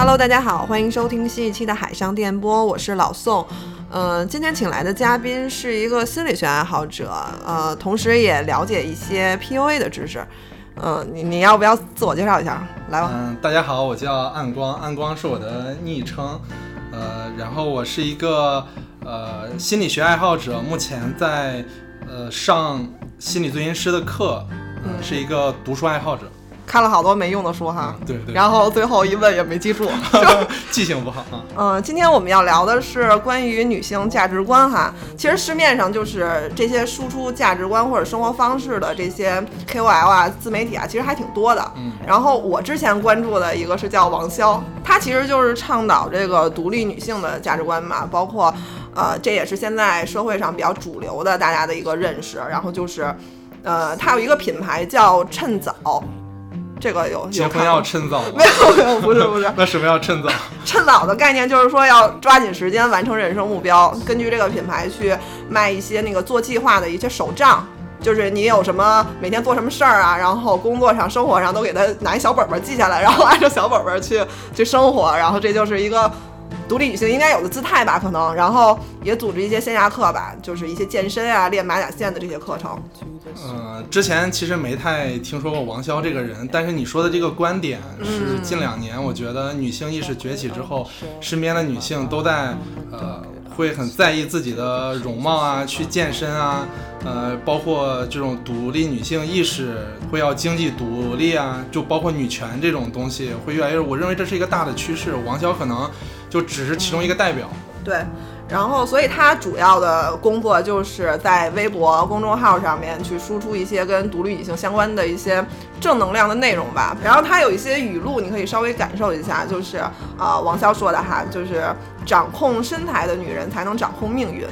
Hello，大家好，欢迎收听新一期的海上电波，我是老宋。嗯，今天请来的嘉宾是一个心理学爱好者，呃，同时也了解一些 PUA 的知识。嗯，你你要不要自我介绍一下？来吧。嗯，大家好，我叫暗光，暗光是我的昵称。呃，然后我是一个呃心理学爱好者，目前在呃上心理咨询师的课，嗯，是一个读书爱好者。看了好多没用的书哈，对对，然后最后一问也没记住，记性不好啊。嗯，今天我们要聊的是关于女性价值观哈。其实市面上就是这些输出价值观或者生活方式的这些 KOL 啊、自媒体啊，其实还挺多的。嗯，然后我之前关注的一个是叫王潇，他其实就是倡导这个独立女性的价值观嘛，包括呃，这也是现在社会上比较主流的大家的一个认识。然后就是，呃，他有一个品牌叫趁早。这个有结婚要趁早，没有没有，不是不是。那什么要趁早？趁早的概念就是说要抓紧时间完成人生目标，根据这个品牌去卖一些那个做计划的一些手账，就是你有什么每天做什么事儿啊，然后工作上、生活上都给他拿一小本本记下来，然后按照小本本去去生活，然后这就是一个。独立女性应该有的姿态吧，可能，然后也组织一些线下课吧，就是一些健身啊、练马甲线的这些课程。呃，之前其实没太听说过王潇这个人，但是你说的这个观点是近两年，我觉得女性意识崛起之后，身边的女性都在呃会很在意自己的容貌啊，去健身啊，呃，包括这种独立女性意识会要经济独立啊，就包括女权这种东西会越来越，我认为这是一个大的趋势。王潇可能。就只是其中一个代表，对，然后所以他主要的工作就是在微博公众号上面去输出一些跟独立女性相关的一些正能量的内容吧。然后他有一些语录，你可以稍微感受一下，就是啊，王潇说的哈，就是掌控身材的女人才能掌控命运。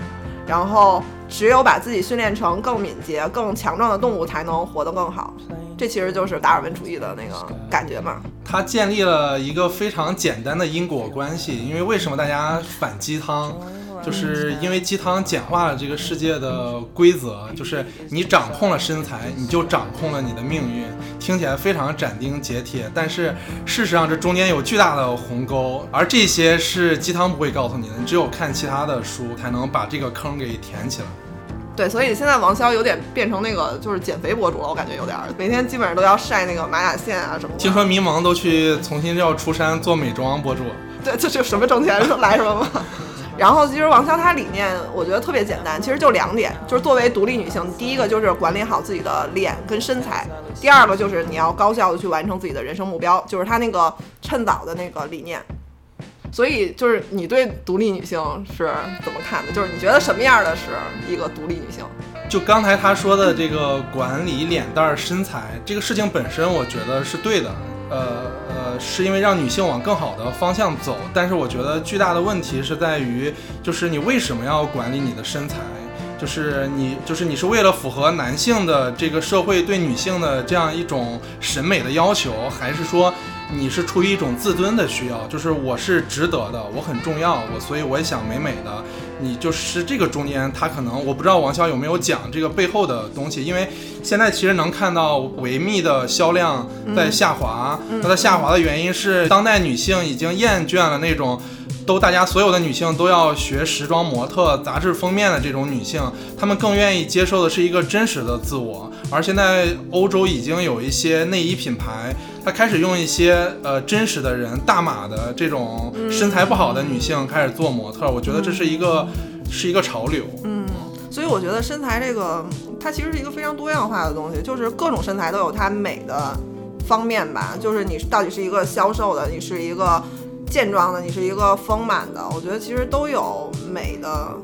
然后，只有把自己训练成更敏捷、更强壮的动物，才能活得更好。这其实就是达尔文主义的那个感觉嘛。他建立了一个非常简单的因果关系。因为为什么大家反鸡汤？就是因为鸡汤简化了这个世界的规则，就是你掌控了身材，你就掌控了你的命运。听起来非常斩钉截铁，但是事实上这中间有巨大的鸿沟，而这些是鸡汤不会告诉你的，你只有看其他的书才能把这个坑给填起来。对，所以现在王潇有点变成那个就是减肥博主了，我感觉有点，每天基本上都要晒那个马甲线啊什么。听说迷茫都去重新要出山做美妆博主。对，这就什么挣钱来什么嘛。然后其实王潇她理念，我觉得特别简单，其实就两点，就是作为独立女性，第一个就是管理好自己的脸跟身材，第二个就是你要高效的去完成自己的人生目标，就是她那个趁早的那个理念。所以就是你对独立女性是怎么看的？就是你觉得什么样的是一个独立女性？就刚才她说的这个管理脸蛋身材这个事情本身，我觉得是对的。呃呃，是因为让女性往更好的方向走，但是我觉得巨大的问题是在于，就是你为什么要管理你的身材？就是你，就是你是为了符合男性的这个社会对女性的这样一种审美的要求，还是说？你是出于一种自尊的需要，就是我是值得的，我很重要，我所以我也想美美的。你就是这个中间，他可能我不知道王潇有没有讲这个背后的东西，因为现在其实能看到维密的销量在下滑，它的下滑的原因是当代女性已经厌倦了那种。都大家所有的女性都要学时装模特、杂志封面的这种女性，她们更愿意接受的是一个真实的自我。而现在欧洲已经有一些内衣品牌，它开始用一些呃真实的人、大码的这种身材不好的女性开始做模特。我觉得这是一个是一个潮流。嗯，所以我觉得身材这个它其实是一个非常多样化的东西，就是各种身材都有它美的方面吧。就是你到底是一个消瘦的，你是一个。健壮的，你是一个丰满的，我觉得其实都有美的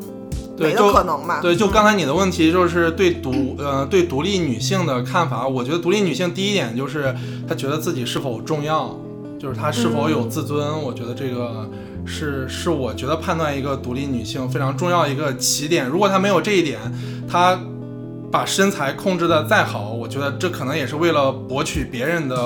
美的可能吧。对，就刚才你的问题就是对独呃对独立女性的看法，我觉得独立女性第一点就是她觉得自己是否重要，就是她是否有自尊。我觉得这个是是我觉得判断一个独立女性非常重要一个起点。如果她没有这一点，她把身材控制的再好，我觉得这可能也是为了博取别人的。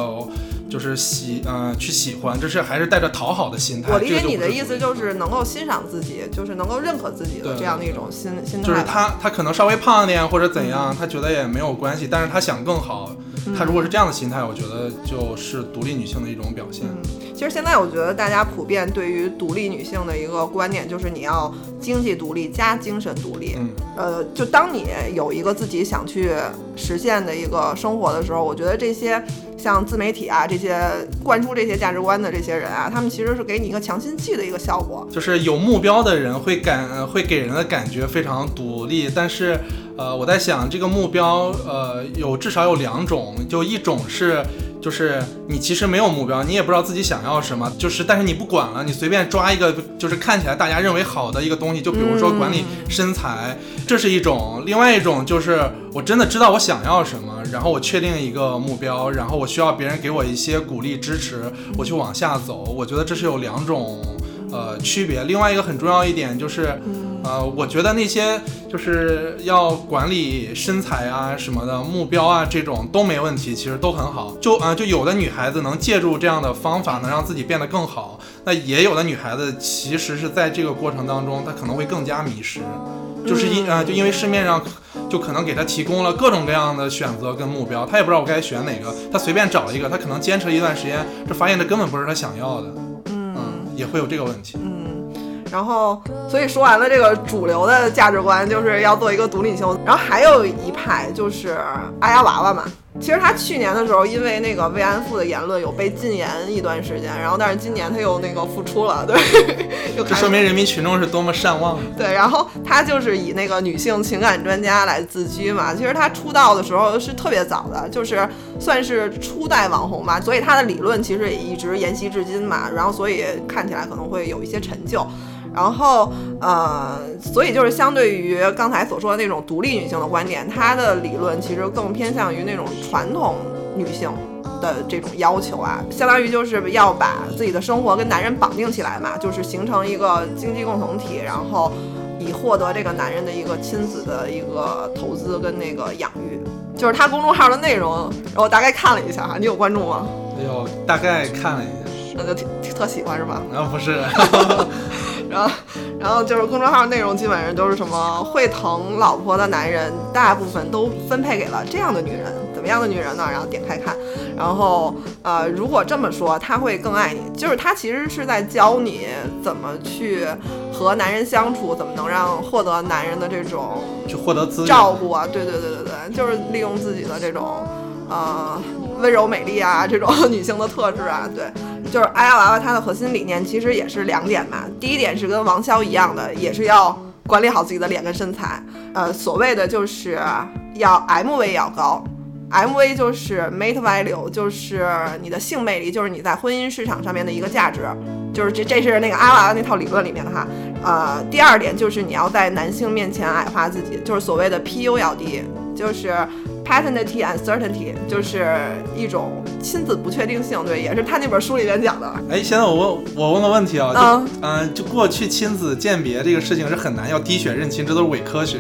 就是喜，呃，去喜欢，这是还是带着讨好的心态。我理解你的意思就是能够欣赏自己，就是能够认可自己的这样的一种心心态。就是他，他可能稍微胖一点或者怎样，他觉得也没有关系，但是他想更好。他如果是这样的心态，我觉得就是独立女性的一种表现。其实现在我觉得大家普遍对于独立女性的一个观念就是你要经济独立加精神独立。嗯，呃，就当你有一个自己想去实现的一个生活的时候，我觉得这些像自媒体啊这些灌输这些价值观的这些人啊，他们其实是给你一个强心剂的一个效果。就是有目标的人会感会给人的感觉非常独立，但是呃，我在想这个目标呃有至少有两种，就一种是。就是你其实没有目标，你也不知道自己想要什么，就是但是你不管了，你随便抓一个就是看起来大家认为好的一个东西，就比如说管理身材，这是一种；另外一种就是我真的知道我想要什么，然后我确定一个目标，然后我需要别人给我一些鼓励支持，我去往下走。我觉得这是有两种呃区别。另外一个很重要一点就是。呃，我觉得那些就是要管理身材啊什么的目标啊，这种都没问题，其实都很好。就啊，就有的女孩子能借助这样的方法，能让自己变得更好。那也有的女孩子其实是在这个过程当中，她可能会更加迷失，就是因啊，就因为市面上就可能给她提供了各种各样的选择跟目标，她也不知道我该选哪个，她随便找一个，她可能坚持一段时间，就发现这根本不是她想要的。嗯，也会有这个问题。嗯。然后，所以说完了这个主流的价值观，就是要做一个独立性。然后还有一派就是阿丫娃娃嘛。其实他去年的时候，因为那个慰安妇的言论有被禁言一段时间，然后但是今年他又那个复出了，对，这说明人民群众是多么善忘。对，然后他就是以那个女性情感专家来自居嘛。其实他出道的时候是特别早的，就是算是初代网红吧，所以他的理论其实也一直沿袭至今嘛。然后所以看起来可能会有一些成就。然后，呃，所以就是相对于刚才所说的那种独立女性的观点，她的理论其实更偏向于那种传统女性的这种要求啊，相当于就是要把自己的生活跟男人绑定起来嘛，就是形成一个经济共同体，然后以获得这个男人的一个亲子的一个投资跟那个养育。就是他公众号的内容，我大概看了一下哈，你有关注吗？有，大概看了一下，那就挺特喜欢是吧？啊，不是。然后，然后就是公众号内容基本上都是什么会疼老婆的男人，大部分都分配给了这样的女人，怎么样的女人呢？然后点开看，然后呃，如果这么说，他会更爱你，就是他其实是在教你怎么去和男人相处，怎么能让获得男人的这种去获得资照顾啊，对对对对对，就是利用自己的这种呃温柔美丽啊这种女性的特质啊，对。就是阿丫娃娃，它的核心理念其实也是两点嘛。第一点是跟王潇一样的，也是要管理好自己的脸跟身材。呃，所谓的就是要 MV 要高，MV 就是 Mate Value，就是你的性魅力，就是你在婚姻市场上面的一个价值。就是这，这是那个阿娃娃那套理论里面的哈。呃，第二点就是你要在男性面前矮化自己，就是所谓的 PU 要低，就是。Paternity uncertainty 就是一种亲子不确定性，对，也是他那本书里面讲的。哎，现在我问我问个问题啊，嗯嗯，就过去亲子鉴别这个事情是很难，要滴血认亲，这都是伪科学。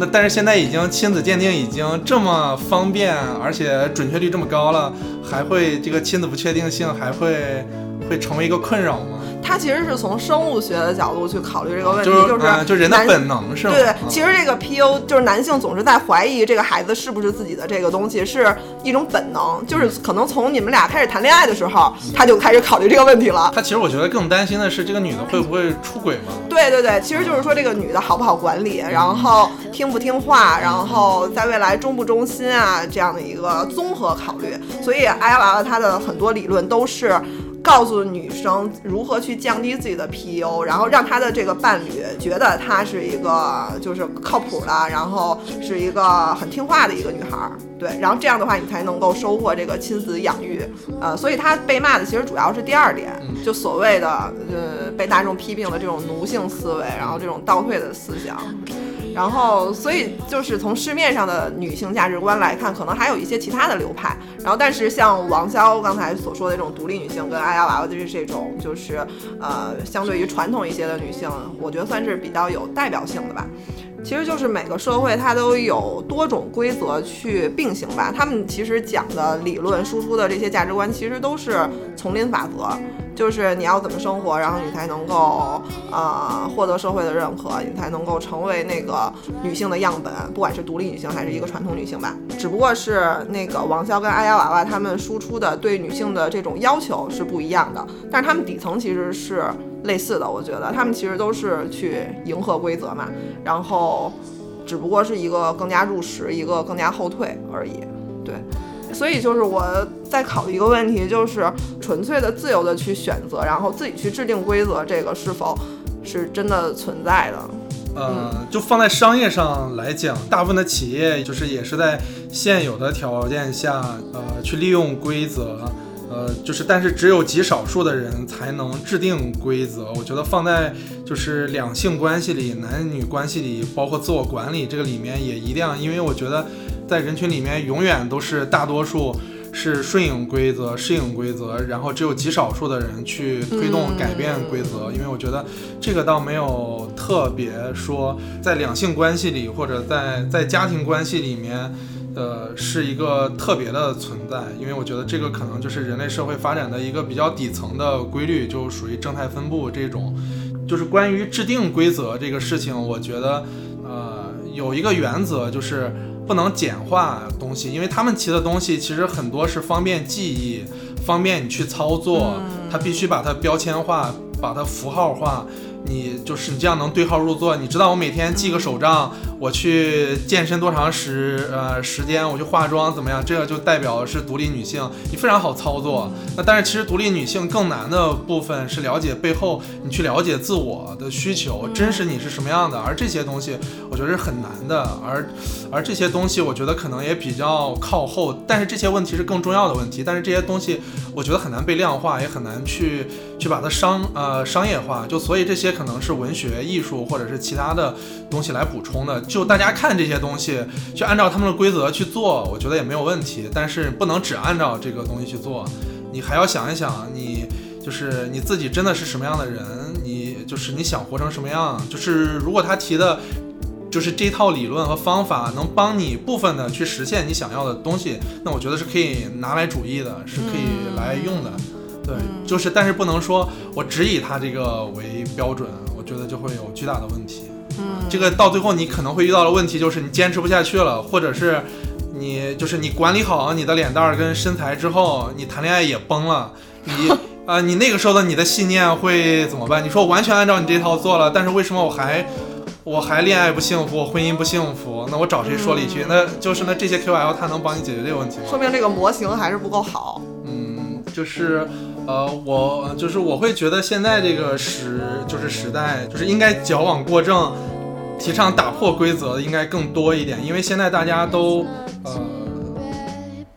那但是现在已经亲子鉴定已经这么方便，而且准确率这么高了，还会这个亲子不确定性还会会成为一个困扰吗？他其实是从生物学的角度去考虑这个问题，就是就人的本能是吗？对对，其实这个 PU 就是男性总是在怀疑这个孩子是不是自己的这个东西，是一种本能，就是可能从你们俩开始谈恋爱的时候，他就开始考虑这个问题了。他其实我觉得更担心的是这个女的会不会出轨吗？对对对，其实就是说这个女的好不好管理，然后听不听话，然后在未来忠不忠心啊这样的一个综合考虑。所以艾娃娃她的很多理论都是。告诉女生如何去降低自己的 PU，然后让她的这个伴侣觉得她是一个就是靠谱的，然后是一个很听话的一个女孩儿，对，然后这样的话你才能够收获这个亲子养育，呃，所以她被骂的其实主要是第二点，就所谓的呃被大众批评的这种奴性思维，然后这种倒退的思想。然后，所以就是从市面上的女性价值观来看，可能还有一些其他的流派。然后，但是像王潇刚才所说的这种独立女性，跟阿丫娃娃的这种，就是呃，相对于传统一些的女性，我觉得算是比较有代表性的吧。其实就是每个社会它都有多种规则去并行吧。他们其实讲的理论输出的这些价值观，其实都是丛林法则。就是你要怎么生活，然后你才能够呃获得社会的认可，你才能够成为那个女性的样本，不管是独立女性还是一个传统女性吧。只不过是那个王潇跟阿丫娃娃他们输出的对女性的这种要求是不一样的，但是他们底层其实是类似的。我觉得他们其实都是去迎合规则嘛，然后只不过是一个更加入时，一个更加后退而已。对。所以就是我在考虑一个问题，就是纯粹的自由的去选择，然后自己去制定规则，这个是否是真的存在的？呃，就放在商业上来讲，大部分的企业就是也是在现有的条件下，呃，去利用规则，呃，就是但是只有极少数的人才能制定规则。我觉得放在就是两性关系里、男女关系里，包括自我管理这个里面也一定要，因为我觉得。在人群里面，永远都是大多数是顺应规则、适应规则，然后只有极少数的人去推动改变规则。因为我觉得这个倒没有特别说在两性关系里或者在在家庭关系里面，呃，是一个特别的存在。因为我觉得这个可能就是人类社会发展的一个比较底层的规律，就属于正态分布这种。就是关于制定规则这个事情，我觉得呃有一个原则就是。不能简化东西，因为他们提的东西其实很多是方便记忆、方便你去操作，它必须把它标签化、把它符号化。你就是你这样能对号入座，你知道我每天记个手账，我去健身多长时呃时间，我去化妆怎么样？这个就代表是独立女性，你非常好操作。那但是其实独立女性更难的部分是了解背后，你去了解自我的需求，真实你是什么样的。而这些东西我觉得是很难的，而而这些东西我觉得可能也比较靠后。但是这些问题是更重要的问题，但是这些东西我觉得很难被量化，也很难去去把它商呃商业化。就所以这些。可能是文学、艺术或者是其他的东西来补充的。就大家看这些东西，去按照他们的规则去做，我觉得也没有问题。但是不能只按照这个东西去做，你还要想一想，你就是你自己真的是什么样的人，你就是你想活成什么样。就是如果他提的，就是这套理论和方法能帮你部分的去实现你想要的东西，那我觉得是可以拿来主义的，是可以来用的。对，就是，但是不能说我只以他这个为标准，我觉得就会有巨大的问题。嗯，这个到最后你可能会遇到的问题就是你坚持不下去了，或者是你就是你管理好你的脸蛋儿跟身材之后，你谈恋爱也崩了。你啊，你那个时候的你的信念会怎么办？你说我完全按照你这套做了，但是为什么我还我还恋爱不幸福，婚姻不幸福？那我找谁说理去？那就是那这些 QL 他能帮你解决这个问题吗？说明这个模型还是不够好。嗯，就是。呃，我就是我会觉得现在这个时就是时代，就是应该矫枉过正，提倡打破规则的应该更多一点，因为现在大家都呃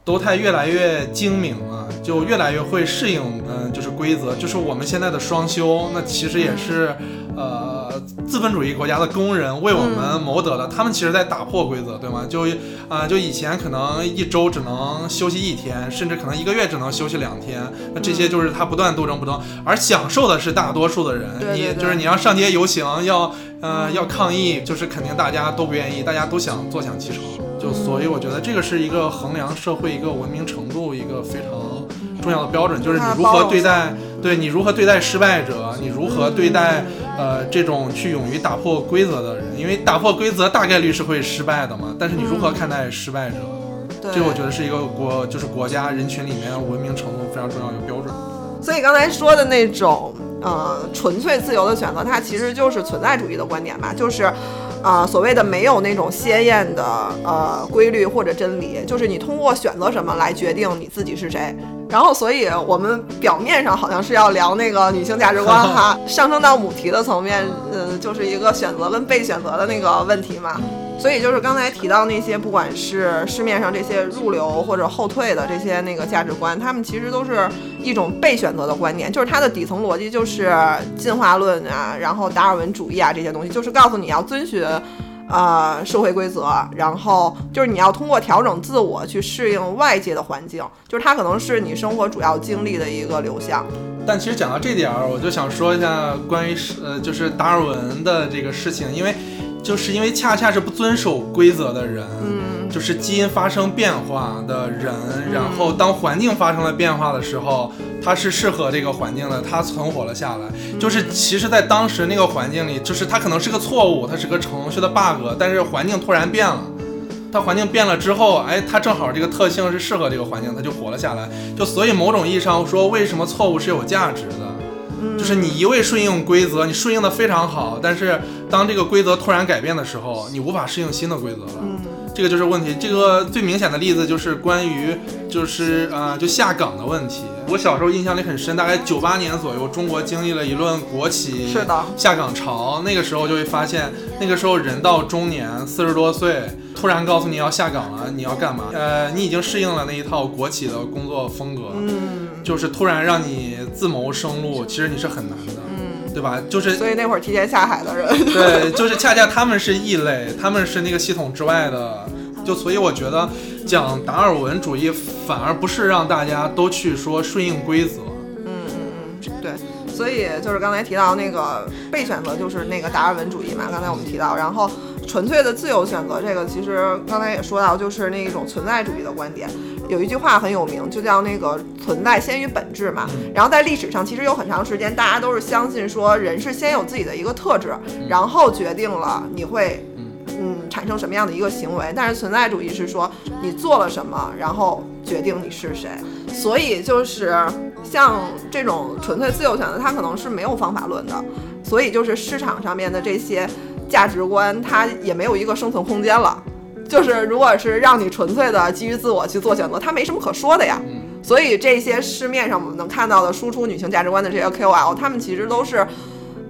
都太越来越精明了，就越来越会适应，嗯，就是规则，就是我们现在的双休，那其实也是呃。资本主义国家的工人为我们谋得了，他们其实在打破规则，对吗？就啊，就以前可能一周只能休息一天，甚至可能一个月只能休息两天，那这些就是他不断斗争不断，而享受的是大多数的人。你就是你要上街游行，要呃要抗议，就是肯定大家都不愿意，大家都想坐享其成。就所以我觉得这个是一个衡量社会一个文明程度一个非常。重要的标准就是你如何对待，对你如何对待失败者，你如何对待呃这种去勇于打破规则的人，因为打破规则大概率是会失败的嘛。但是你如何看待失败者，这我觉得是一个国就是国家人群里面文明程度非常重要一个标准。所以刚才说的那种呃纯粹自由的选择，它其实就是存在主义的观点吧，就是。啊，所谓的没有那种鲜艳的呃规律或者真理，就是你通过选择什么来决定你自己是谁。然后，所以我们表面上好像是要聊那个女性价值观哈，上升到母题的层面，呃，就是一个选择跟被选择的那个问题嘛。所以就是刚才提到那些，不管是市面上这些入流或者后退的这些那个价值观，他们其实都是一种被选择的观念，就是它的底层逻辑就是进化论啊，然后达尔文主义啊这些东西，就是告诉你要遵循，呃，社会规则，然后就是你要通过调整自我去适应外界的环境，就是它可能是你生活主要经历的一个流向。但其实讲到这点儿，我就想说一下关于呃，就是达尔文的这个事情，因为。就是因为恰恰是不遵守规则的人，嗯，就是基因发生变化的人，然后当环境发生了变化的时候，它是适合这个环境的，它存活了下来。就是其实，在当时那个环境里，就是它可能是个错误，它是个程序的 bug，但是环境突然变了。它环境变了之后，哎，它正好这个特性是适合这个环境，它就活了下来。就所以某种意义上说，为什么错误是有价值的？就是你一味顺应规则，你顺应的非常好，但是当这个规则突然改变的时候，你无法适应新的规则了。这个就是问题。这个最明显的例子就是关于，就是啊，就下岗的问题。我小时候印象里很深，大概九八年左右，中国经历了一轮国企是的下岗潮。那个时候就会发现，那个时候人到中年，四十多岁。突然告诉你要下岗了，你要干嘛？呃，你已经适应了那一套国企的工作风格，嗯，就是突然让你自谋生路，其实你是很难的，嗯，对吧？就是所以那会儿提前下海的人，对，就是恰恰他们是异类，他们是那个系统之外的，就所以我觉得讲达尔文主义反而不是让大家都去说顺应规则，嗯嗯嗯，对，所以就是刚才提到那个被选择就是那个达尔文主义嘛，刚才我们提到，然后。纯粹的自由选择，这个其实刚才也说到，就是那一种存在主义的观点。有一句话很有名，就叫那个“存在先于本质”嘛。然后在历史上，其实有很长时间，大家都是相信说，人是先有自己的一个特质，然后决定了你会，嗯，产生什么样的一个行为。但是存在主义是说，你做了什么，然后决定你是谁。所以就是像这种纯粹自由选择，它可能是没有方法论的。所以就是市场上面的这些。价值观它也没有一个生存空间了，就是如果是让你纯粹的基于自我去做选择，它没什么可说的呀。所以这些市面上我们能看到的输出女性价值观的这些 KOL，他们其实都是，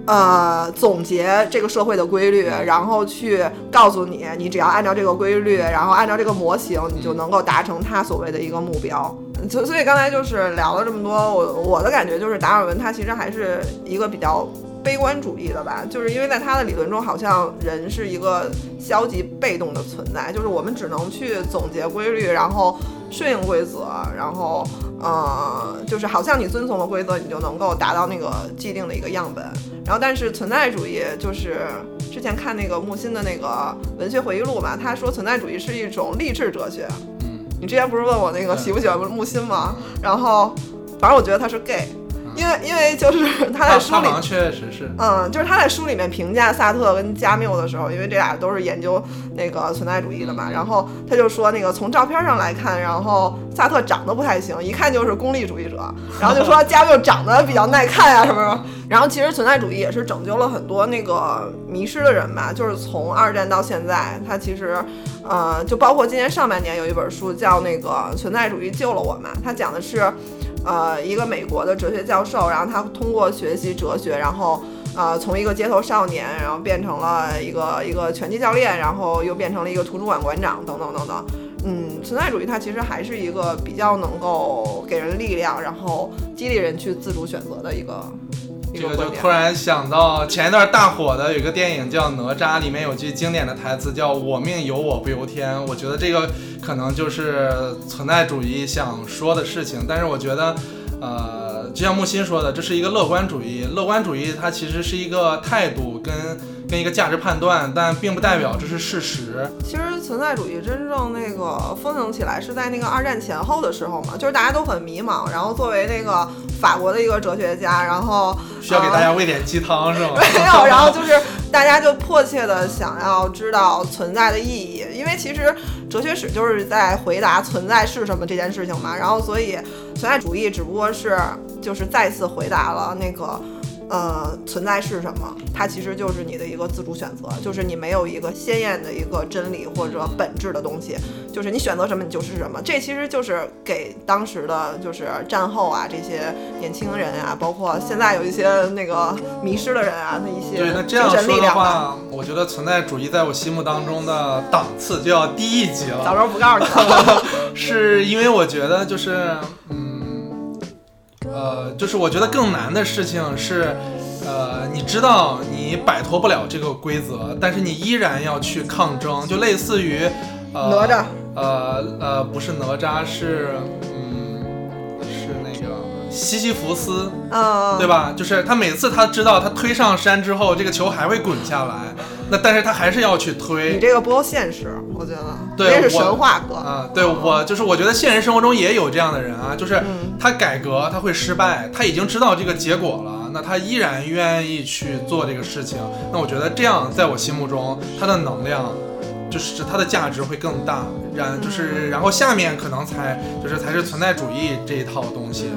呃，总结这个社会的规律，然后去告诉你，你只要按照这个规律，然后按照这个模型，你就能够达成他所谓的一个目标。所所以刚才就是聊了这么多，我我的感觉就是达尔文他其实还是一个比较。悲观主义的吧，就是因为在他的理论中，好像人是一个消极被动的存在，就是我们只能去总结规律，然后顺应规则，然后呃，就是好像你遵从了规则，你就能够达到那个既定的一个样本。然后，但是存在主义就是之前看那个木心的那个文学回忆录嘛，他说存在主义是一种励志哲学。嗯，你之前不是问我那个喜不喜欢木心吗？然后，反正我觉得他是 gay。因为因为就是 他在书里，确实是，嗯，就是他在书里面评价萨特跟加缪的时候，因为这俩都是研究那个存在主义的嘛，然后他就说那个从照片上来看，然后萨特长得不太行，一看就是功利主义者，然后就说加缪长得比较耐看啊什么什么，然后其实存在主义也是拯救了很多那个迷失的人吧，就是从二战到现在，他其实，呃，就包括今年上半年有一本书叫那个存在主义救了我们，他讲的是。呃，一个美国的哲学教授，然后他通过学习哲学，然后呃，从一个街头少年，然后变成了一个一个拳击教练，然后又变成了一个图书馆馆长，等等等等。嗯，存在主义它其实还是一个比较能够给人力量，然后激励人去自主选择的一个。这个就突然想到前一段大火的有一个电影叫《哪吒》，里面有句经典的台词叫“我命由我不由天”。我觉得这个可能就是存在主义想说的事情。但是我觉得，呃，就像木心说的，这是一个乐观主义。乐观主义它其实是一个态度跟跟一个价值判断，但并不代表这是事实。其实存在主义真正那个风行起来是在那个二战前后的时候嘛，就是大家都很迷茫，然后作为那个。法国的一个哲学家，然后需要给大家喂点鸡汤是吗？没有，然后就是大家就迫切的想要知道存在的意义，因为其实哲学史就是在回答存在是什么这件事情嘛。然后所以存在主义只不过是就是再次回答了那个。呃，存在是什么？它其实就是你的一个自主选择，就是你没有一个鲜艳的一个真理或者本质的东西，就是你选择什么你就是什么。这其实就是给当时的就是战后啊这些年轻人啊，包括现在有一些那个迷失的人啊那一些对，那这样说的话，我觉得存在主义在我心目当中的档次就要低一级了。早知道不告诉你，是因为我觉得就是嗯。呃，就是我觉得更难的事情是，呃，你知道你摆脱不了这个规则，但是你依然要去抗争，就类似于，呃，哪吒，呃呃，不是哪吒，是，嗯，是那个西西弗斯，嗯，对吧？就是他每次他知道他推上山之后，这个球还会滚下来。那但是他还是要去推你。这个不够现实，我觉得对这是我神话哥。啊，对我就是我觉得现实生活中也有这样的人啊，就是嗯他改革他会失败，他已经知道这个结果了，那他依然愿意去做这个事情，那我觉得这样在我心目中他的能量。就是他的价值会更大，然就是然后下面可能才就是才是存在主义这一套东西。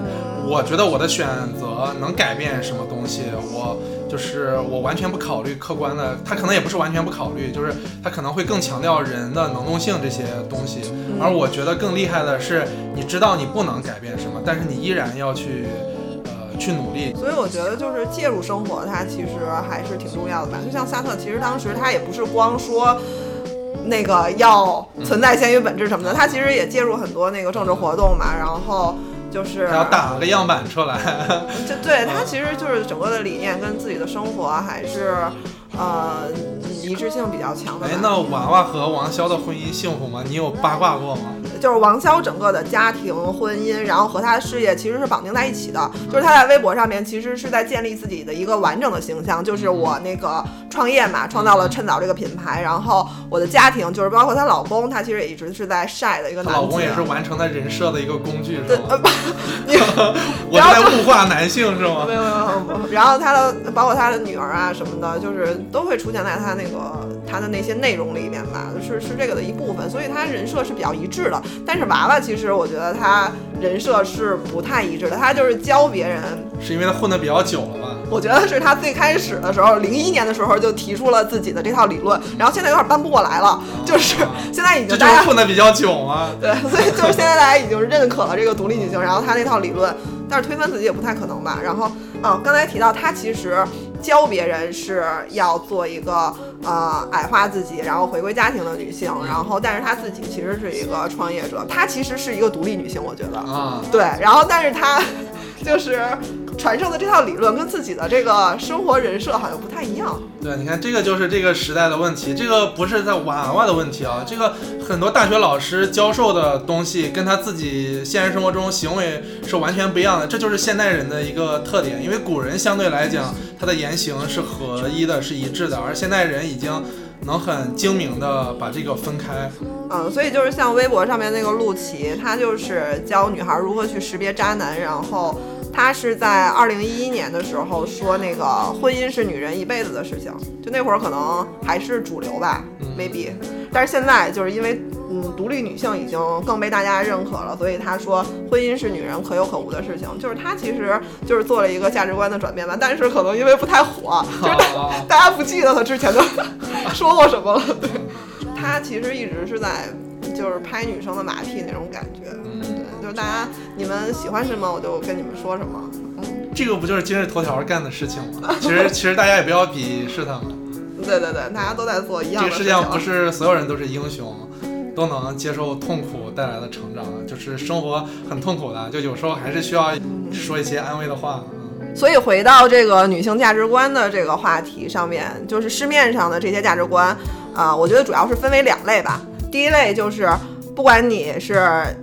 我觉得我的选择能改变什么东西，我就是我完全不考虑客观的，他可能也不是完全不考虑，就是他可能会更强调人的能动性这些东西。而我觉得更厉害的是，你知道你不能改变什么，但是你依然要去呃去努力。所以我觉得就是介入生活，它其实还是挺重要的吧。就像萨特，其实当时他也不是光说。那个要存在先于本质什么的，他其实也介入很多那个政治活动嘛，然后就是他要打个样板出来，就对他其实就是整个的理念跟自己的生活还是呃一致性比较强的吧。哎，那娃娃和王潇的婚姻幸福吗？你有八卦过吗？就是王潇整个的家庭、婚姻，然后和他的事业其实是绑定在一起的。就是他在微博上面其实是在建立自己的一个完整的形象，就是我那个创业嘛，创造了趁早这个品牌，然后我的家庭就是包括她老公，她其实也一直是在晒的一个男子。老公也是完成她人设的一个工具，是对，吗？呃 不，你 我在物化男性是吗没？有 没有没有没有。然后他的包括他的女儿啊什么的，就是都会出现在他那个他的那些内容里面吧，是是这个的一部分，所以他人设是比较一致的。但是娃娃其实我觉得他人设是不太一致的，他就是教别人。是因为他混得比较久了吧？我觉得是他最开始的时候，零一年的时候就提出了自己的这套理论，然后现在有点搬不过来了，就是 现在已经大家混得比较久啊。对，所以就是现在大家已经认可了这个独立女性，然后他那套理论，但是推翻自己也不太可能吧。然后，嗯，刚才提到他其实教别人是要做一个呃矮化自己，然后回归家庭的女性，然后但是她自己其实是一个创业者，她其实是一个独立女性，我觉得。啊，对，然后但是她 就是传授的这套理论跟自己的这个生活人设好像不太一样。对，你看这个就是这个时代的问题，这个不是在娃娃的问题啊，这个很多大学老师教授的东西跟他自己现实生活中行为是完全不一样的，这就是现代人的一个特点。因为古人相对来讲，他的言行是合一的，是一致的，而现代人已经能很精明的把这个分开。嗯，所以就是像微博上面那个陆琪，他就是教女孩如何去识别渣男，然后他是在二零一一年的时候说那个婚姻是女人一辈子的事情，就那会儿可能还是主流吧，maybe，但是现在就是因为嗯独立女性已经更被大家认可了，所以他说婚姻是女人可有可无的事情，就是他其实就是做了一个价值观的转变吧，但是可能因为不太火，就是大啊大家不记得他之前都说过什么了。对，他其实一直是在就是拍女生的马屁那种感觉。对，就是大家你们喜欢什么，我就跟你们说什么。嗯，这个不就是今日头条干的事情吗？其实其实大家也不要鄙视他们，对对对，大家都在做一样这个世界。上不是所有人都是英雄，都能接受痛苦带来的成长，就是生活很痛苦的，就有时候还是需要说一些安慰的话。嗯所以回到这个女性价值观的这个话题上面，就是市面上的这些价值观，啊、我觉得主要是分为两类吧。第一类就是，不管你是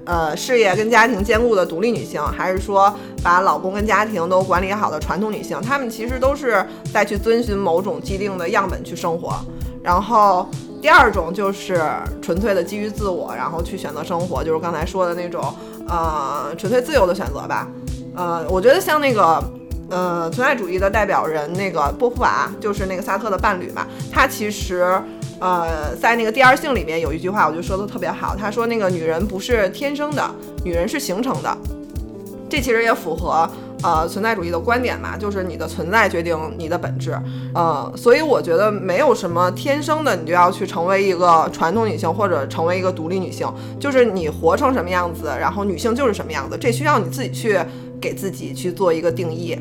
呃事业跟家庭兼顾的独立女性，还是说把老公跟家庭都管理好的传统女性，她们其实都是在去遵循某种既定的样本去生活。然后第二种就是纯粹的基于自我，然后去选择生活，就是刚才说的那种呃纯粹自由的选择吧。呃，我觉得像那个呃存在主义的代表人那个波伏娃，就是那个萨特的伴侣嘛，他其实。呃，在那个第二性里面有一句话，我就说的特别好。他说那个女人不是天生的，女人是形成的。这其实也符合呃存在主义的观点嘛，就是你的存在决定你的本质。呃，所以我觉得没有什么天生的，你就要去成为一个传统女性或者成为一个独立女性，就是你活成什么样子，然后女性就是什么样子，这需要你自己去给自己去做一个定义。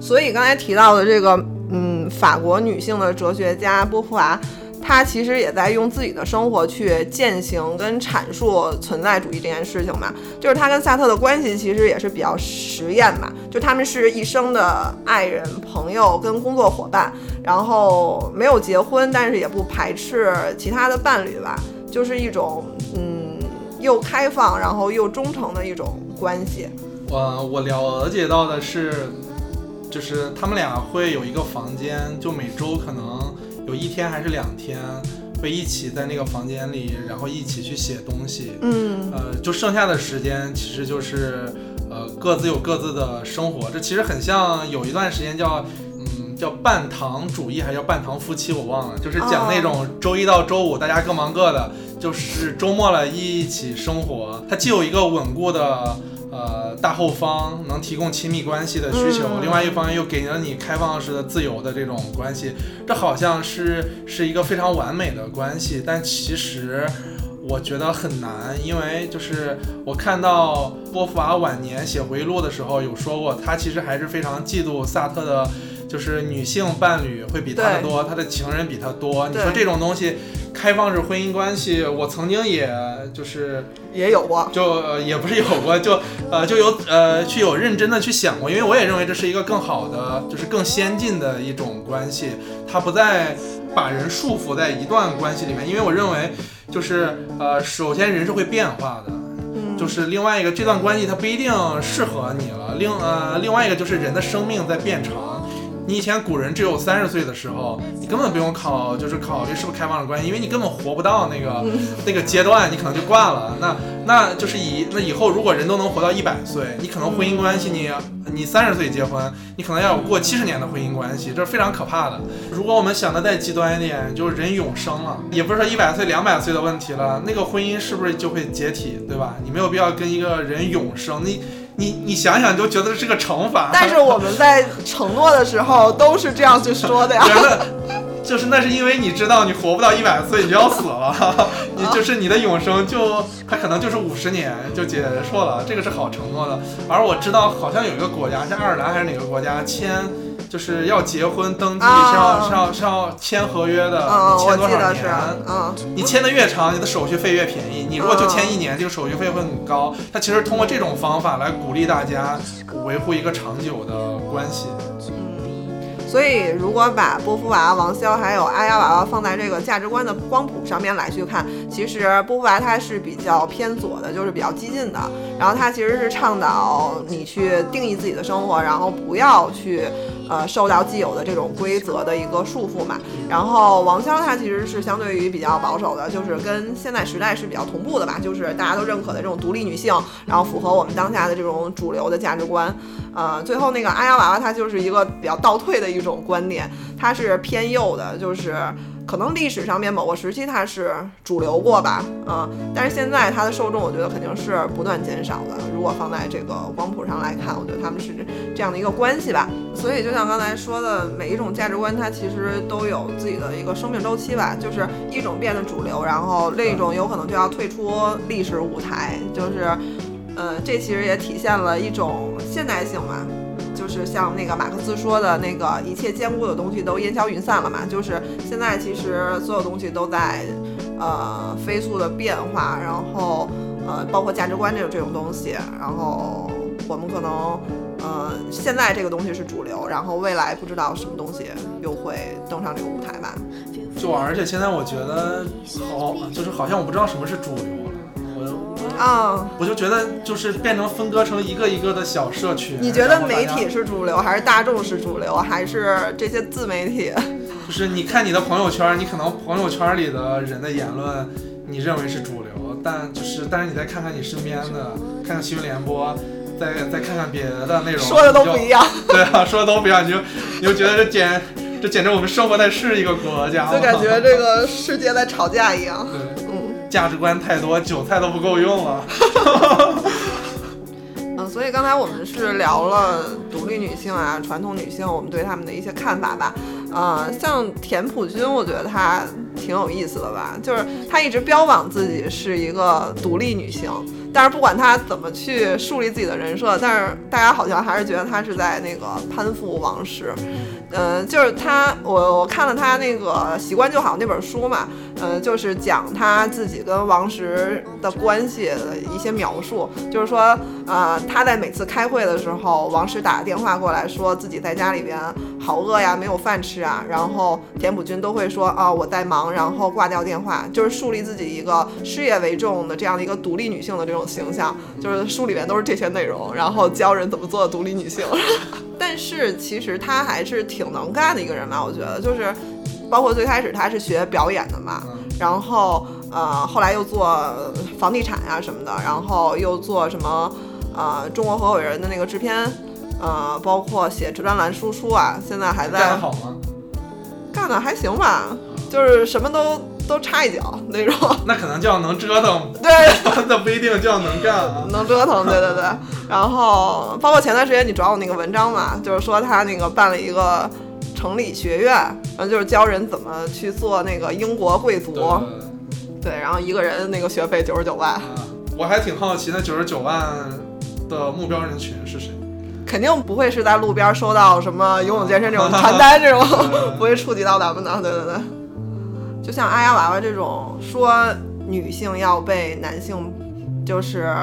所以刚才提到的这个，嗯，法国女性的哲学家波伏娃。他其实也在用自己的生活去践行跟阐述存在主义这件事情嘛，就是他跟萨特的关系其实也是比较实验嘛，就他们是一生的爱人、朋友跟工作伙伴，然后没有结婚，但是也不排斥其他的伴侣吧，就是一种嗯又开放然后又忠诚的一种关系。我我了解到的是，就是他们俩会有一个房间，就每周可能有一天还是两天会一起在那个房间里，然后一起去写东西。嗯，呃，就剩下的时间其实就是呃各自有各自的生活。这其实很像有一段时间叫嗯叫半糖主义，还叫半糖夫妻，我忘了，就是讲那种周一到周五大家各忙各的，就是周末了一起生活。它既有一个稳固的。呃，大后方能提供亲密关系的需求，嗯另外一方面又给了你开放式的、自由的这种关系，这好像是是一个非常完美的关系，但其实我觉得很难，因为就是我看到波伏娃晚年写回忆录的时候有说过，他其实还是非常嫉妒萨特的，就是女性伴侣会比他的多，他的情人比他多。你说这种东西，开放式婚姻关系，我曾经也就是。也有过。就、呃、也不是有过，就 呃就有呃去有认真的去想过，因为我也认为这是一个更好的，就是更先进的一种关系，它不再把人束缚在一段关系里面，因为我认为就是呃首先人是会变化的。嗯，就是另外一个，这段关系它不一定适合你了。另呃，另外一个就是人的生命在变长。你以前古人只有三十岁的时候，你根本不用考，就是考虑是不是开放式关系，因为你根本活不到那个、那个阶段，你可能就挂了。那那就是以那以后如果人都能活到一百岁，你可能婚姻关系你你三十岁结婚，你可能要有过七十年的婚姻关系，这是非常可怕的。如果我们想的再极端一点，就是人永生了，也不是说一百岁、两百岁的问题了，那个婚姻是不是就会解体，对吧？你没有必要跟一个人永生，你你你想想就觉得是个惩罚。但是我们在承诺的时候都是这样去说的呀。觉得就是那是因为你知道你活不到一百岁你就要死了，你就是你的永生就它可能就是五十年就结束了，这个是好承诺的。而我知道好像有一个国家，像爱尔兰还是哪个国家签。就是要结婚登记是要、啊是要是要签合约的，签多少年？嗯，你签的越长，你的手续费越便宜。你如果就签一年，这个手续费会很高。他其实通过这种方法来鼓励大家维护一个长久的关系。所以，如果把波伏娃、王潇还有阿丫娃娃放在这个价值观的光谱上面来去看，其实波伏娃它是比较偏左的，就是比较激进的。然后它其实是倡导你去定义自己的生活，然后不要去呃受到既有的这种规则的一个束缚嘛。然后王潇她其实是相对于比较保守的，就是跟现在时代是比较同步的吧，就是大家都认可的这种独立女性，然后符合我们当下的这种主流的价值观。呃，最后那个阿丫娃娃，她就是一个比较倒退的一种观点，她是偏右的，就是可能历史上面某个时期它是主流过吧，嗯、但是现在它的受众，我觉得肯定是不断减少的。如果放在这个光谱上来看，我觉得他们是这样的一个关系吧。所以就像刚才说的，每一种价值观它其实都有自己的一个生命周期吧，就是一种变得主流，然后另一种有可能就要退出历史舞台，就是。呃，这其实也体现了一种现代性嘛，就是像那个马克思说的那个一切坚固的东西都烟消云散了嘛，就是现在其实所有东西都在呃飞速的变化，然后呃包括价值观这种这种东西，然后我们可能呃现在这个东西是主流，然后未来不知道什么东西又会登上这个舞台吧。就而且现在我觉得好，就是好像我不知道什么是主流。啊、我就觉得就是变成分割成一个一个的小社群。你觉得媒体是主流，还是大众是主流，还是这些自媒体？就是你看你的朋友圈，你可能朋友圈里的人的言论，你认为是主流，但就是但是你再看看你身边的，看看新闻联播，再再看看别的内容，说的都不一样，对啊，说的都不一样，你就你就觉得这简这简直我们生活在是一个国家，就感觉这个世界在吵架一样。对嗯价值观太多，韭菜都不够用了。嗯，所以刚才我们是聊了独立女性啊、传统女性，我们对她们的一些看法吧。呃，像田朴珺，我觉得她挺有意思的吧，就是她一直标榜自己是一个独立女性，但是不管他怎么去树立自己的人设，但是大家好像还是觉得他是在那个攀附王室。呃，就是他，我我看了他那个《习惯就好》那本书嘛，呃，就是讲他自己跟王石的关系的一些描述，就是说，呃，他在每次开会的时候，王石打电话过来说自己在家里边好饿呀，没有饭吃啊，然后田朴珺都会说啊我在忙，然后挂掉电话，就是树立自己一个事业为重的这样的一个独立女性的这种形象，就是书里面都是这些内容，然后教人怎么做独立女性。但是其实她还是挺能干的一个人吧，我觉得就是。包括最开始他是学表演的嘛，然后呃后来又做房地产啊什么的，然后又做什么呃中国合伙人的那个制片，呃包括写专栏输出啊，现在还在干得好吗？干的还行吧，就是什么都都插一脚那种。那可能叫能折腾，对，那不一定叫能干啊。能折腾，对对对。然后包括前段时间你找我那个文章嘛，就是说他那个办了一个城里学院，然后就是教人怎么去做那个英国贵族。对，然后一个人那个学费九十九万。我还挺好奇，那九十九万的目标人群是谁？肯定不会是在路边收到什么游泳健身这种传单这种，不会触及到咱们的。对对对，就像阿丫娃娃这种说女性要被男性就是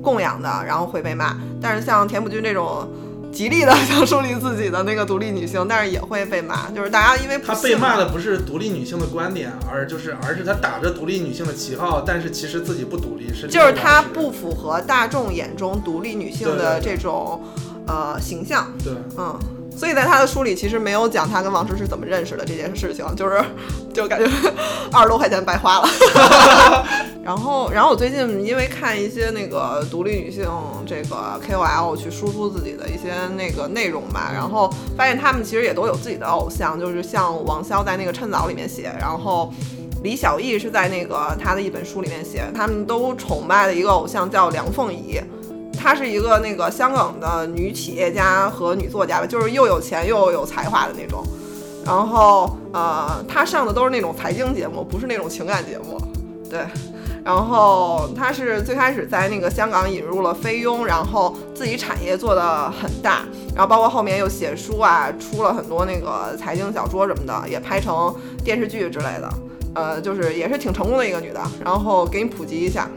供养的，然后会被骂。但是像田朴珺这种极力的想树立自己的那个独立女性，但是也会被骂。就是大家因为她被骂的不是独立女性的观点，而就是而是她打着独立女性的旗号，但是其实自己不独立，是就是她不符合大众眼中独立女性的这种。呃，形象对，嗯，所以在他的书里其实没有讲他跟王石是怎么认识的这件事情，就是就感觉二十多块钱白花了。然后，然后我最近因为看一些那个独立女性这个 KOL 去输出自己的一些那个内容吧，然后发现他们其实也都有自己的偶像，就是像王潇在那个趁早里面写，然后李小艺是在那个他的一本书里面写，他们都崇拜的一个偶像叫梁凤仪。她是一个那个香港的女企业家和女作家吧，就是又有钱又有才华的那种。然后呃，她上的都是那种财经节目，不是那种情感节目。对，然后她是最开始在那个香港引入了菲佣，然后自己产业做的很大，然后包括后面又写书啊，出了很多那个财经小说什么的，也拍成电视剧之类的。呃，就是也是挺成功的一个女的。然后给你普及一下，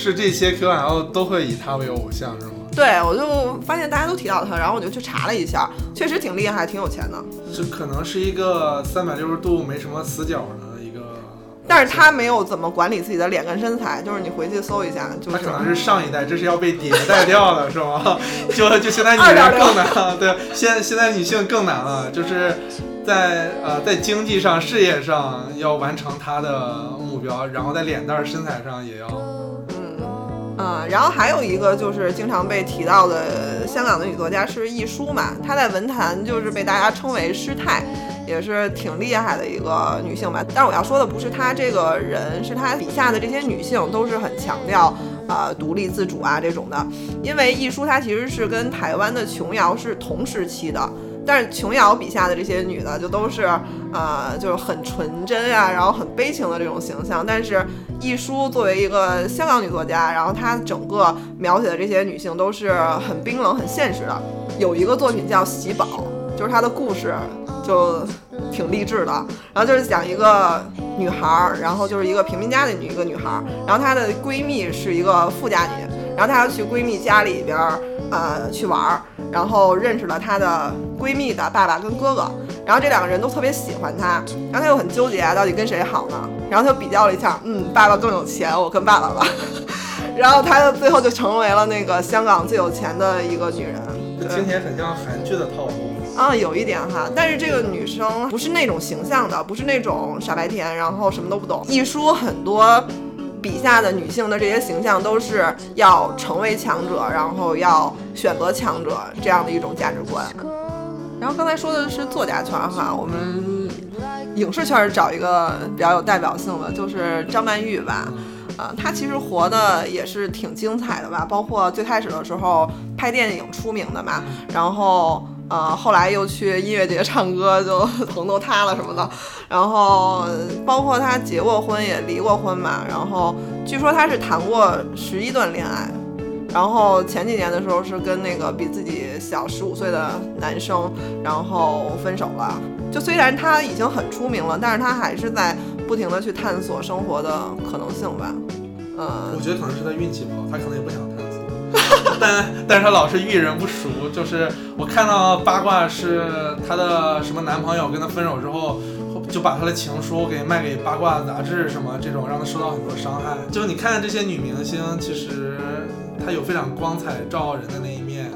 是这些 KOL 都会以他为偶像是吗？对，我就发现大家都提到他，然后我就去查了一下，确实挺厉害，挺有钱的。这可能是一个三百六十度没什么死角的一个，但是他没有怎么管理自己的脸跟身材，就是你回去搜一下，就是他可能是上一代，这是要被迭代掉的，是吗？就就现在女人更难了，对，现现在女性更难了，就是在呃在经济上、事业上要完成她的目标，然后在脸蛋、身材上也要。嗯，然后还有一个就是经常被提到的香港的女作家是亦舒嘛，她在文坛就是被大家称为师太，也是挺厉害的一个女性吧。但是我要说的不是她这个人，是她笔下的这些女性都是很强调呃独立自主啊这种的。因为亦舒她其实是跟台湾的琼瑶是同时期的。但是琼瑶笔下的这些女的就都是，呃，就是很纯真啊，然后很悲情的这种形象。但是亦舒作为一个香港女作家，然后她整个描写的这些女性都是很冰冷、很现实的。有一个作品叫《喜宝》，就是她的故事就挺励志的。然后就是讲一个女孩儿，然后就是一个平民家的女一个女孩儿，然后她的闺蜜是一个富家女，然后她要去闺蜜家里边儿。呃，去玩儿，然后认识了她的闺蜜的爸爸跟哥哥，然后这两个人都特别喜欢她，然后她又很纠结啊，到底跟谁好呢？然后她就比较了一下，嗯，爸爸更有钱，我跟爸爸吧。然后她最后就成为了那个香港最有钱的一个女人。听起来很像韩剧的套路啊，有一点哈，但是这个女生不是那种形象的，不是那种傻白甜，然后什么都不懂。一书很多。笔下的女性的这些形象都是要成为强者，然后要选择强者这样的一种价值观。然后刚才说的是作家圈哈，我们影视圈找一个比较有代表性的就是张曼玉吧，啊，她其实活的也是挺精彩的吧，包括最开始的时候拍电影出名的嘛，然后。呃，后来又去音乐节唱歌，就 棚都塌了什么的。然后包括他结过婚，也离过婚嘛。然后据说他是谈过十一段恋爱。然后前几年的时候是跟那个比自己小十五岁的男生，然后分手了。就虽然他已经很出名了，但是他还是在不停的去探索生活的可能性吧。嗯，我觉得可能是他运气不好，他可能也不想。但但是她老是遇人不淑，就是我看到八卦是她的什么男朋友跟她分手之后，就把她的情书给卖给八卦杂志什么这种，让她受到很多伤害。就你看这些女明星，其实她有非常光彩照人的那一面，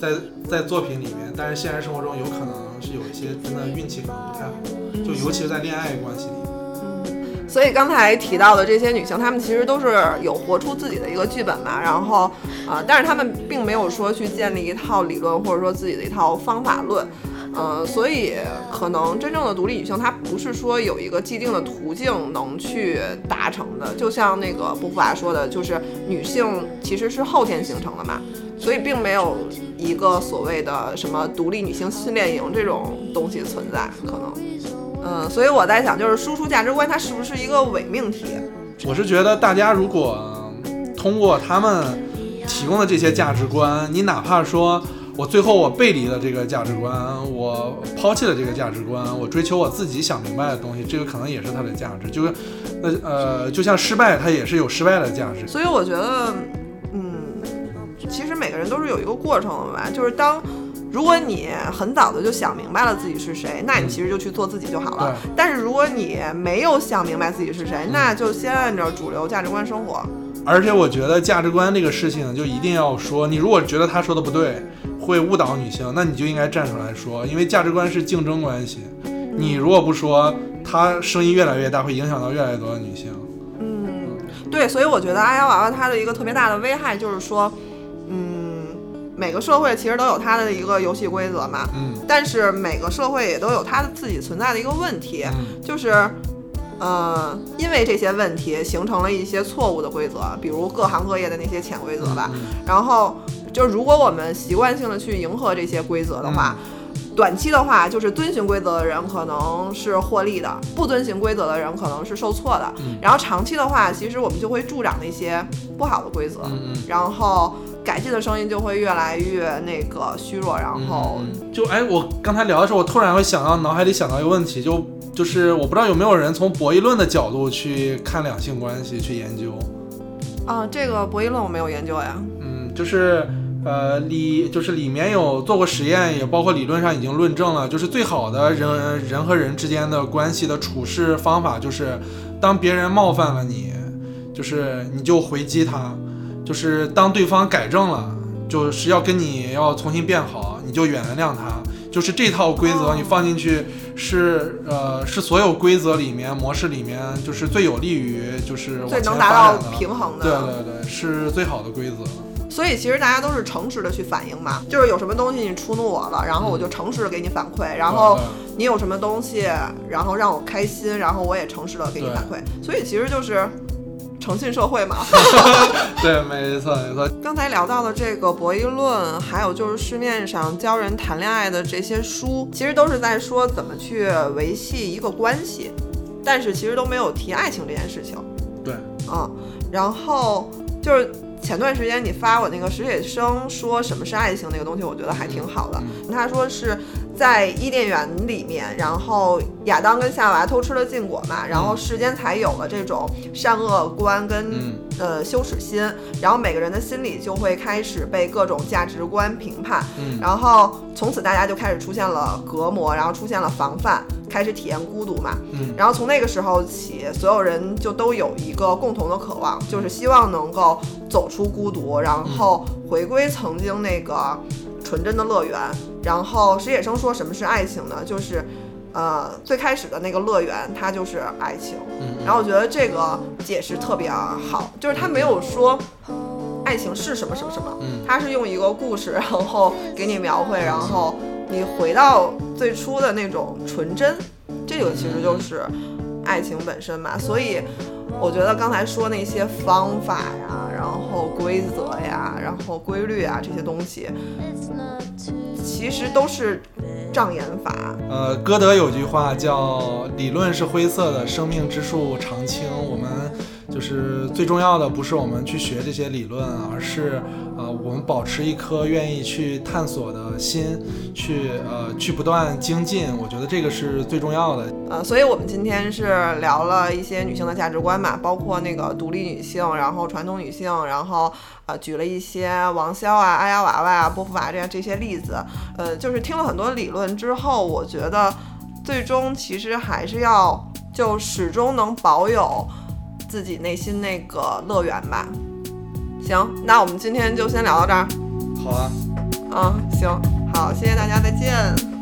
在在作品里面，但是现实生活中有可能是有一些真的运气可能不太好，就尤其是在恋爱关系里。所以刚才提到的这些女性，她们其实都是有活出自己的一个剧本嘛，然后啊，但是她们并没有说去建立一套理论或者说自己的一套方法论。呃，所以可能真正的独立女性，她不是说有一个既定的途径能去达成的。就像那个波伏娃说的，就是女性其实是后天形成的嘛，所以并没有一个所谓的什么独立女性训练营这种东西存在。可能，嗯，所以我在想，就是输出价值观，它是不是一个伪命题？我是觉得大家如果通过他们提供的这些价值观，你哪怕说。我最后我背离了这个价值观，我抛弃了这个价值观，我追求我自己想明白的东西，这个可能也是它的价值。就是，呃呃，就像失败，它也是有失败的价值。所以我觉得，嗯，其实每个人都是有一个过程的吧。就是当，如果你很早的就想明白了自己是谁，那你其实就去做自己就好了。但是如果你没有想明白自己是谁，那就先按照主流价值观生活。而且我觉得价值观这个事情，就一定要说，你如果觉得他说的不对。会误导女性，那你就应该站出来说，因为价值观是竞争关系。你如果不说，他声音越来越大，会影响到越来越多的女性。嗯，对，所以我觉得阿瑶娃娃它的一个特别大的危害就是说，嗯，每个社会其实都有它的一个游戏规则嘛。嗯。但是每个社会也都有它自己存在的一个问题，就是，呃，因为这些问题形成了一些错误的规则，比如各行各业的那些潜规则吧。然后。就如果我们习惯性的去迎合这些规则的话，短期的话，就是遵循规则的人可能是获利的，不遵循规则的人可能是受挫的。然后长期的话，其实我们就会助长那些不好的规则，然后改进的声音就会越来越那个虚弱。然后就哎，我刚才聊的时候，我突然会想到脑海里想到一个问题，就就是我不知道有没有人从博弈论的角度去看两性关系去研究。啊，这个博弈论我没有研究呀。嗯，就是。呃，里就是里面有做过实验，也包括理论上已经论证了，就是最好的人人和人之间的关系的处事方法，就是当别人冒犯了你，就是你就回击他，就是当对方改正了，就是要跟你要重新变好，你就原谅他，就是这套规则你放进去是呃是所有规则里面模式里面就是最有利于就是最能达到平衡的，对对对，是最好的规则。所以其实大家都是诚实的去反映嘛，就是有什么东西你触怒我了，然后我就诚实的给你反馈，然后你有什么东西，然后让我开心，然后我也诚实的给你反馈。所以其实就是诚信社会嘛。对，没错没错。刚才聊到的这个博弈论，还有就是市面上教人谈恋爱的这些书，其实都是在说怎么去维系一个关系，但是其实都没有提爱情这件事情。对，嗯，然后就是。前段时间你发我那个史铁生说什么是爱情那个东西，我觉得还挺好的。他说是在伊甸园里面，然后亚当跟夏娃偷吃了禁果嘛，然后世间才有了这种善恶观跟呃羞耻心，然后每个人的心里就会开始被各种价值观评判，然后从此大家就开始出现了隔膜，然后出现了防范。开始体验孤独嘛，嗯，然后从那个时候起，所有人就都有一个共同的渴望，就是希望能够走出孤独，然后回归曾经那个纯真的乐园。然后石野生说什么是爱情呢？就是，呃，最开始的那个乐园，它就是爱情。然后我觉得这个解释特别好，就是他没有说爱情是什么什么什么，他是用一个故事，然后给你描绘，然后。你回到最初的那种纯真，这个其实就是爱情本身嘛。所以我觉得刚才说那些方法呀，然然后规则呀，然后规律啊这些东西，其实都是障眼法。呃，歌德有句话叫“理论是灰色的，生命之树常青”。我们。就是最重要的不是我们去学这些理论，而是呃我们保持一颗愿意去探索的心，去呃去不断精进。我觉得这个是最重要的。呃，所以我们今天是聊了一些女性的价值观嘛，包括那个独立女性，然后传统女性，然后呃举了一些王潇啊、阿丫娃娃啊、波伏娃这样这些例子。呃，就是听了很多理论之后，我觉得最终其实还是要就始终能保有。自己内心那个乐园吧。行，那我们今天就先聊到这儿。好啊。嗯，行，好，谢谢大家，再见。